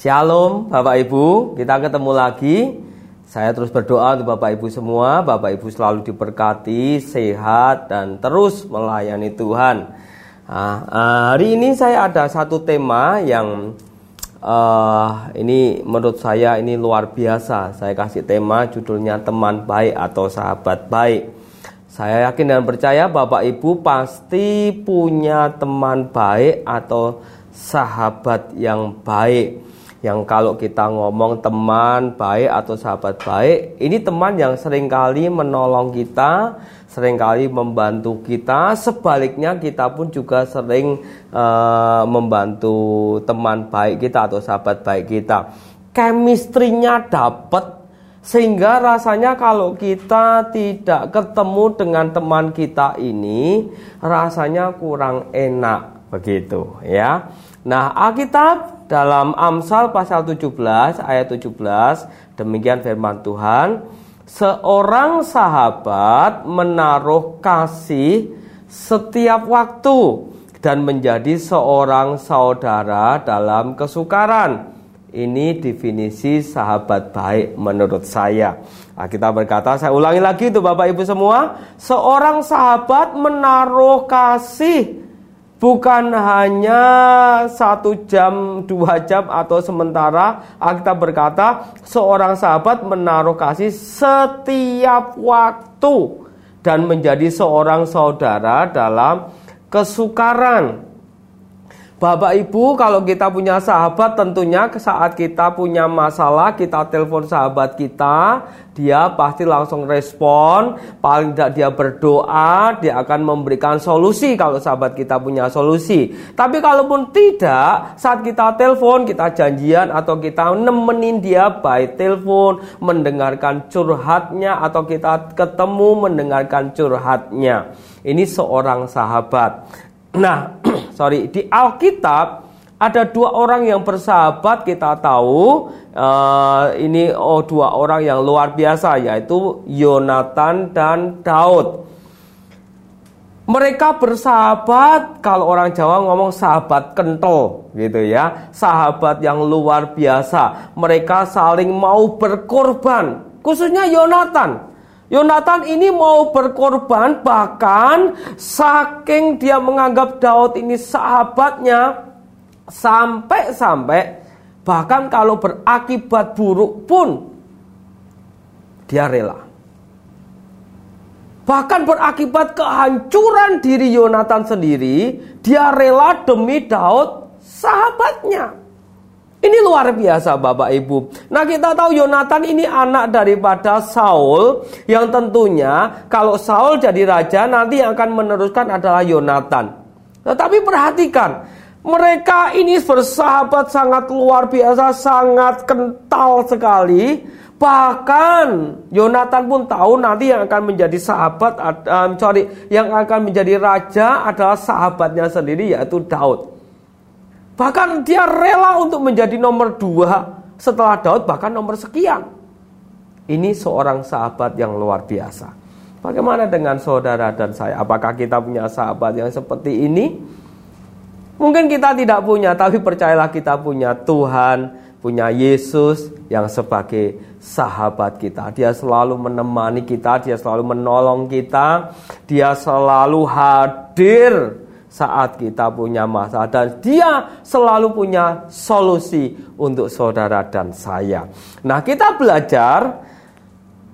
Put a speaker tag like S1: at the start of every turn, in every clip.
S1: Shalom Bapak Ibu, kita ketemu lagi. Saya terus berdoa untuk Bapak Ibu semua, Bapak Ibu selalu diberkati, sehat dan terus melayani Tuhan. Nah, hari ini saya ada satu tema yang uh, ini menurut saya ini luar biasa. Saya kasih tema judulnya teman baik atau sahabat baik. Saya yakin dan percaya Bapak Ibu pasti punya teman baik atau sahabat yang baik yang kalau kita ngomong teman baik atau sahabat baik, ini teman yang sering kali menolong kita, sering kali membantu kita, sebaliknya kita pun juga sering uh, membantu teman baik kita atau sahabat baik kita. Chemistry-nya dapat sehingga rasanya kalau kita tidak ketemu dengan teman kita ini rasanya kurang enak begitu ya. Nah, Alkitab dalam Amsal pasal 17 ayat 17 demikian firman Tuhan seorang sahabat menaruh kasih setiap waktu dan menjadi seorang saudara dalam kesukaran ini definisi sahabat baik menurut saya. Nah, kita berkata, saya ulangi lagi itu Bapak Ibu semua. Seorang sahabat menaruh kasih Bukan hanya satu jam, dua jam atau sementara kita berkata seorang sahabat menaruh kasih setiap waktu dan menjadi seorang saudara dalam kesukaran. Bapak Ibu, kalau kita punya sahabat, tentunya saat kita punya masalah, kita telepon sahabat kita, dia pasti langsung respon. Paling tidak dia berdoa, dia akan memberikan solusi kalau sahabat kita punya solusi. Tapi kalaupun tidak, saat kita telepon, kita janjian atau kita nemenin dia by telepon, mendengarkan curhatnya atau kita ketemu mendengarkan curhatnya. Ini seorang sahabat. Nah, sorry di Alkitab ada dua orang yang bersahabat kita tahu uh, ini oh dua orang yang luar biasa yaitu Yonatan dan Daud. Mereka bersahabat kalau orang Jawa ngomong sahabat kental gitu ya, sahabat yang luar biasa. Mereka saling mau berkorban, khususnya Yonatan. Yonatan ini mau berkorban bahkan saking dia menganggap Daud ini sahabatnya sampai-sampai bahkan kalau berakibat buruk pun dia rela. Bahkan berakibat kehancuran diri Yonatan sendiri, dia rela demi Daud sahabatnya. Ini luar biasa Bapak Ibu. Nah kita tahu Yonatan ini anak daripada Saul yang tentunya kalau Saul jadi raja nanti yang akan meneruskan adalah Yonatan. Tetapi perhatikan mereka ini bersahabat sangat luar biasa, sangat kental sekali. Bahkan Yonatan pun tahu nanti yang akan menjadi sahabat, um, sorry, yang akan menjadi raja adalah sahabatnya sendiri yaitu Daud. Bahkan dia rela untuk menjadi nomor dua setelah Daud bahkan nomor sekian. Ini seorang sahabat yang luar biasa. Bagaimana dengan saudara dan saya? Apakah kita punya sahabat yang seperti ini? Mungkin kita tidak punya, tapi percayalah kita punya Tuhan, punya Yesus yang sebagai sahabat kita. Dia selalu menemani kita, dia selalu menolong kita, dia selalu hadir saat kita punya masalah dan dia selalu punya solusi untuk saudara dan saya. Nah, kita belajar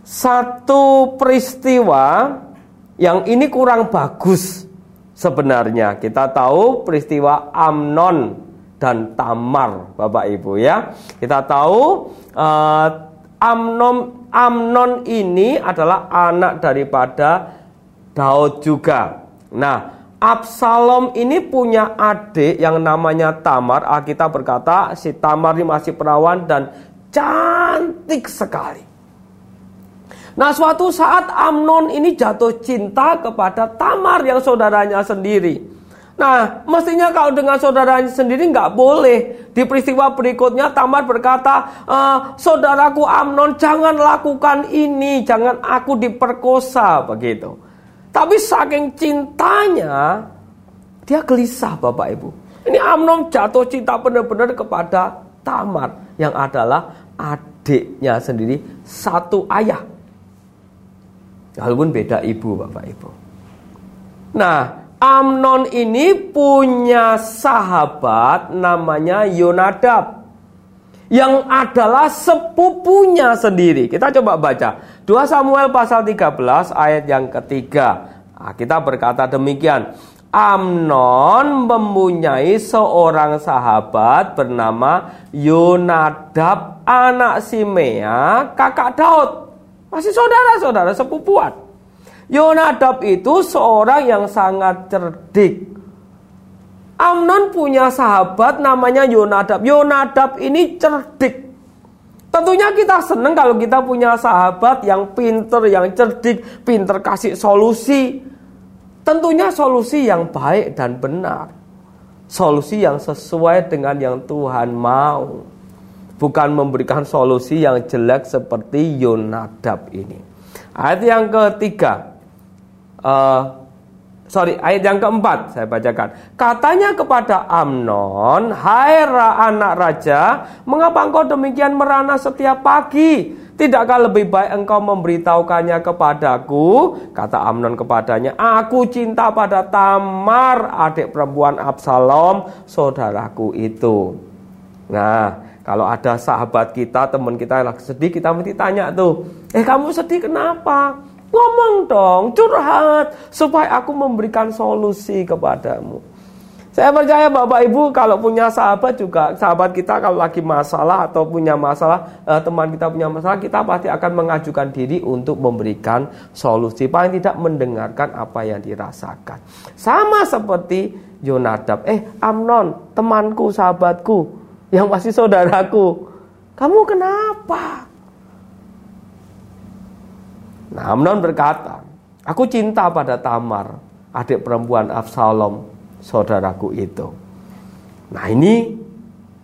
S1: satu peristiwa yang ini kurang bagus sebenarnya. Kita tahu peristiwa Amnon dan Tamar, Bapak Ibu ya. Kita tahu uh, Amnon Amnon ini adalah anak daripada Daud juga. Nah, Absalom ini punya adik yang namanya Tamar. Alkitab berkata si Tamar ini masih perawan dan cantik sekali. Nah suatu saat Amnon ini jatuh cinta kepada Tamar yang saudaranya sendiri. Nah mestinya kalau dengan saudaranya sendiri nggak boleh. Di peristiwa berikutnya Tamar berkata, e, saudaraku Amnon jangan lakukan ini, jangan aku diperkosa begitu. Tapi saking cintanya, dia gelisah Bapak Ibu. Ini Amnon jatuh cinta benar-benar kepada Tamar yang adalah adiknya sendiri satu ayah. Walaupun beda ibu Bapak Ibu. Nah, Amnon ini punya sahabat namanya Yonadab yang adalah sepupunya sendiri. Kita coba baca 2 Samuel pasal 13 ayat yang ketiga. Nah, kita berkata demikian. Amnon mempunyai seorang sahabat bernama Yonadab anak Simea kakak Daud. Masih saudara-saudara sepupuan. Yonadab itu seorang yang sangat cerdik. Amnon punya sahabat namanya Yonadab. Yonadab ini cerdik. Tentunya kita senang kalau kita punya sahabat yang pinter, yang cerdik, pinter kasih solusi. Tentunya solusi yang baik dan benar. Solusi yang sesuai dengan yang Tuhan mau. Bukan memberikan solusi yang jelek seperti Yonadab ini. Ayat yang ketiga. Uh, sorry, ayat yang keempat saya bacakan. Katanya kepada Amnon, Hai anak raja, mengapa engkau demikian merana setiap pagi? Tidakkah lebih baik engkau memberitahukannya kepadaku? Kata Amnon kepadanya, Aku cinta pada Tamar, adik perempuan Absalom, saudaraku itu. Nah, kalau ada sahabat kita, teman kita yang sedih, kita mesti tanya tuh, Eh kamu sedih kenapa? Ngomong dong, curhat, supaya aku memberikan solusi kepadamu. Saya percaya Bapak Ibu kalau punya sahabat juga sahabat kita kalau lagi masalah atau punya masalah eh, teman kita punya masalah kita pasti akan mengajukan diri untuk memberikan solusi paling tidak mendengarkan apa yang dirasakan. Sama seperti Yonadab, eh Amnon temanku sahabatku yang masih saudaraku, kamu kenapa? Nah Amnon berkata, aku cinta pada Tamar, adik perempuan Absalom saudaraku itu. Nah ini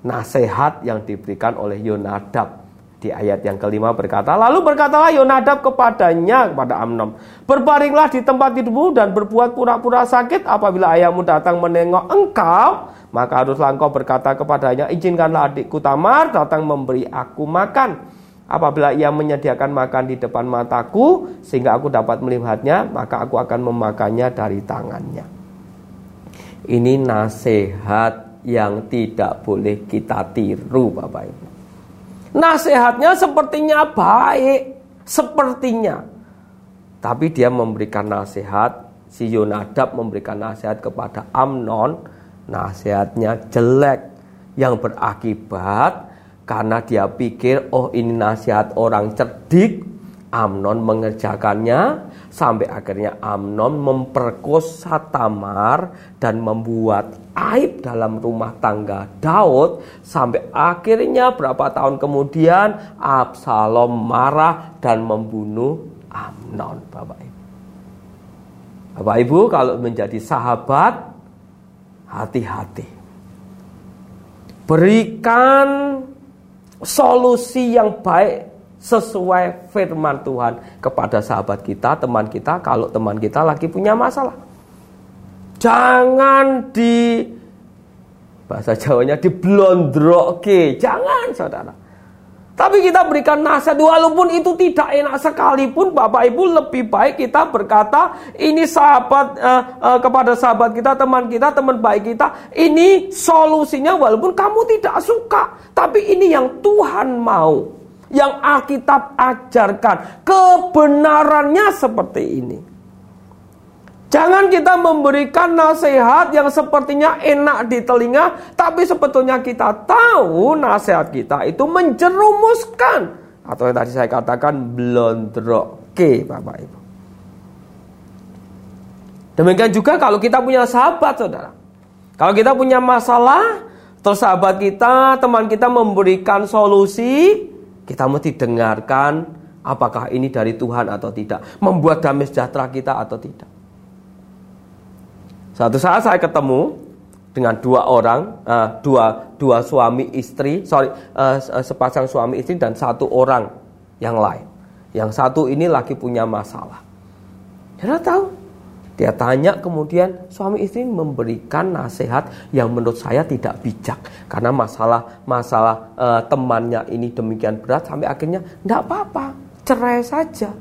S1: nasihat yang diberikan oleh Yonadab di ayat yang kelima berkata, lalu berkatalah Yonadab kepadanya kepada Amnon, berbaringlah di tempat tidurmu dan berbuat pura-pura sakit apabila ayahmu datang menengok engkau, maka haruslah engkau berkata kepadanya, izinkanlah adikku Tamar datang memberi aku makan. Apabila ia menyediakan makan di depan mataku sehingga aku dapat melihatnya, maka aku akan memakannya dari tangannya. Ini nasihat yang tidak boleh kita tiru Bapak Ibu. Nasihatnya sepertinya baik, sepertinya. Tapi dia memberikan nasihat, si Yonadab memberikan nasihat kepada Amnon, nasihatnya jelek yang berakibat karena dia pikir oh ini nasihat orang cerdik, Amnon mengerjakannya sampai akhirnya Amnon memperkosa Tamar dan membuat aib dalam rumah tangga Daud sampai akhirnya berapa tahun kemudian Absalom marah dan membunuh Amnon Bapak Ibu. Bapak Ibu kalau menjadi sahabat hati-hati. Berikan solusi yang baik sesuai firman Tuhan kepada sahabat kita, teman kita, kalau teman kita lagi punya masalah. Jangan di bahasa Jawanya di blondroke, jangan saudara. Tapi kita berikan nasihat walaupun itu tidak enak sekalipun Bapak Ibu lebih baik kita berkata ini sahabat uh, uh, kepada sahabat kita, teman kita, teman baik kita, ini solusinya walaupun kamu tidak suka, tapi ini yang Tuhan mau yang Alkitab ajarkan. Kebenarannya seperti ini. Jangan kita memberikan nasihat yang sepertinya enak di telinga, tapi sebetulnya kita tahu nasihat kita itu menjerumuskan. Atau yang tadi saya katakan blondroke Bapak Ibu. Demikian juga kalau kita punya sahabat saudara. Kalau kita punya masalah, terus sahabat kita, teman kita memberikan solusi, kita mesti dengarkan apakah ini dari Tuhan atau tidak. Membuat damai sejahtera kita atau tidak. Satu saat saya ketemu dengan dua orang, uh, dua dua suami istri, sorry, uh, sepasang suami istri dan satu orang yang lain. Yang satu ini lagi punya masalah. Kita tahu, Dia tanya kemudian suami istri memberikan nasihat yang menurut saya tidak bijak karena masalah masalah e, temannya ini demikian berat sampai akhirnya tidak apa-apa cerai saja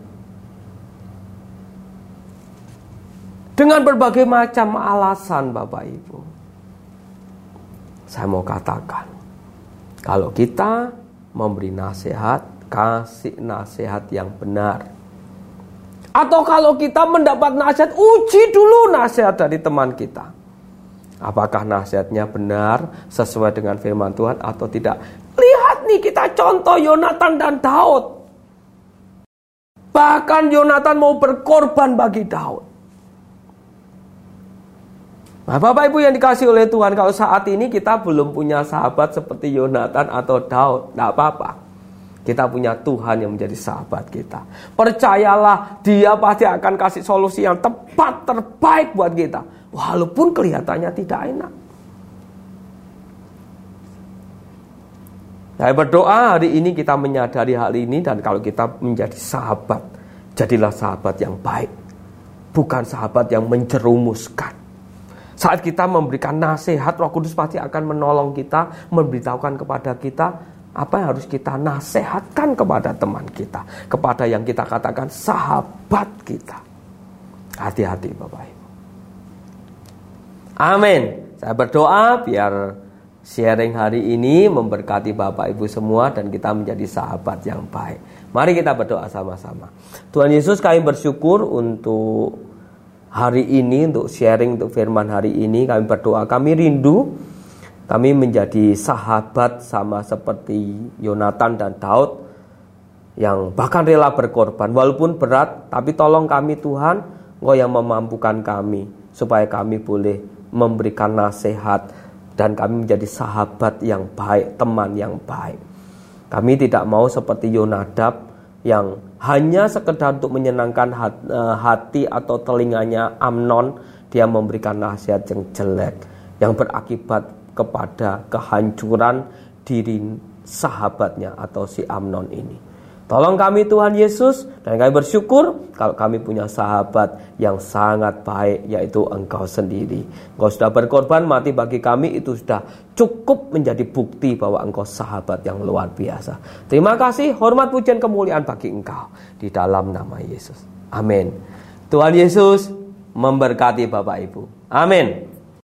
S1: dengan berbagai macam alasan Bapak Ibu. Saya mau katakan kalau kita memberi nasihat kasih nasihat yang benar atau kalau kita mendapat nasihat, uji dulu nasihat dari teman kita. Apakah nasihatnya benar sesuai dengan firman Tuhan atau tidak? Lihat nih kita contoh Yonatan dan Daud. Bahkan Yonatan mau berkorban bagi Daud. Nah, Bapak Ibu yang dikasih oleh Tuhan, kalau saat ini kita belum punya sahabat seperti Yonatan atau Daud, tidak apa-apa. Kita punya Tuhan yang menjadi sahabat kita. Percayalah, Dia pasti akan kasih solusi yang tepat, terbaik buat kita. Walaupun kelihatannya tidak enak. Saya berdoa hari ini kita menyadari hal ini dan kalau kita menjadi sahabat, jadilah sahabat yang baik. Bukan sahabat yang menjerumuskan. Saat kita memberikan nasihat, Roh Kudus pasti akan menolong kita, memberitahukan kepada kita apa yang harus kita nasihatkan kepada teman kita, kepada yang kita katakan sahabat kita. Hati-hati Bapak Ibu. Amin. Saya berdoa biar sharing hari ini memberkati Bapak Ibu semua dan kita menjadi sahabat yang baik. Mari kita berdoa sama-sama. Tuhan Yesus kami bersyukur untuk hari ini, untuk sharing, untuk firman hari ini. Kami berdoa, kami rindu kami menjadi sahabat sama seperti Yonatan dan Daud yang bahkan rela berkorban walaupun berat tapi tolong kami Tuhan Engkau yang memampukan kami supaya kami boleh memberikan nasihat dan kami menjadi sahabat yang baik, teman yang baik. Kami tidak mau seperti Yonadab yang hanya sekedar untuk menyenangkan eh, hati atau telinganya Amnon, dia memberikan nasihat yang jelek yang berakibat kepada kehancuran diri sahabatnya atau si Amnon ini. Tolong kami Tuhan Yesus dan kami bersyukur kalau kami punya sahabat yang sangat baik yaitu Engkau sendiri. Engkau sudah berkorban mati bagi kami itu sudah cukup menjadi bukti bahwa Engkau sahabat yang luar biasa. Terima kasih, hormat pujian kemuliaan bagi Engkau di dalam nama Yesus. Amin. Tuhan Yesus memberkati Bapak Ibu. Amin.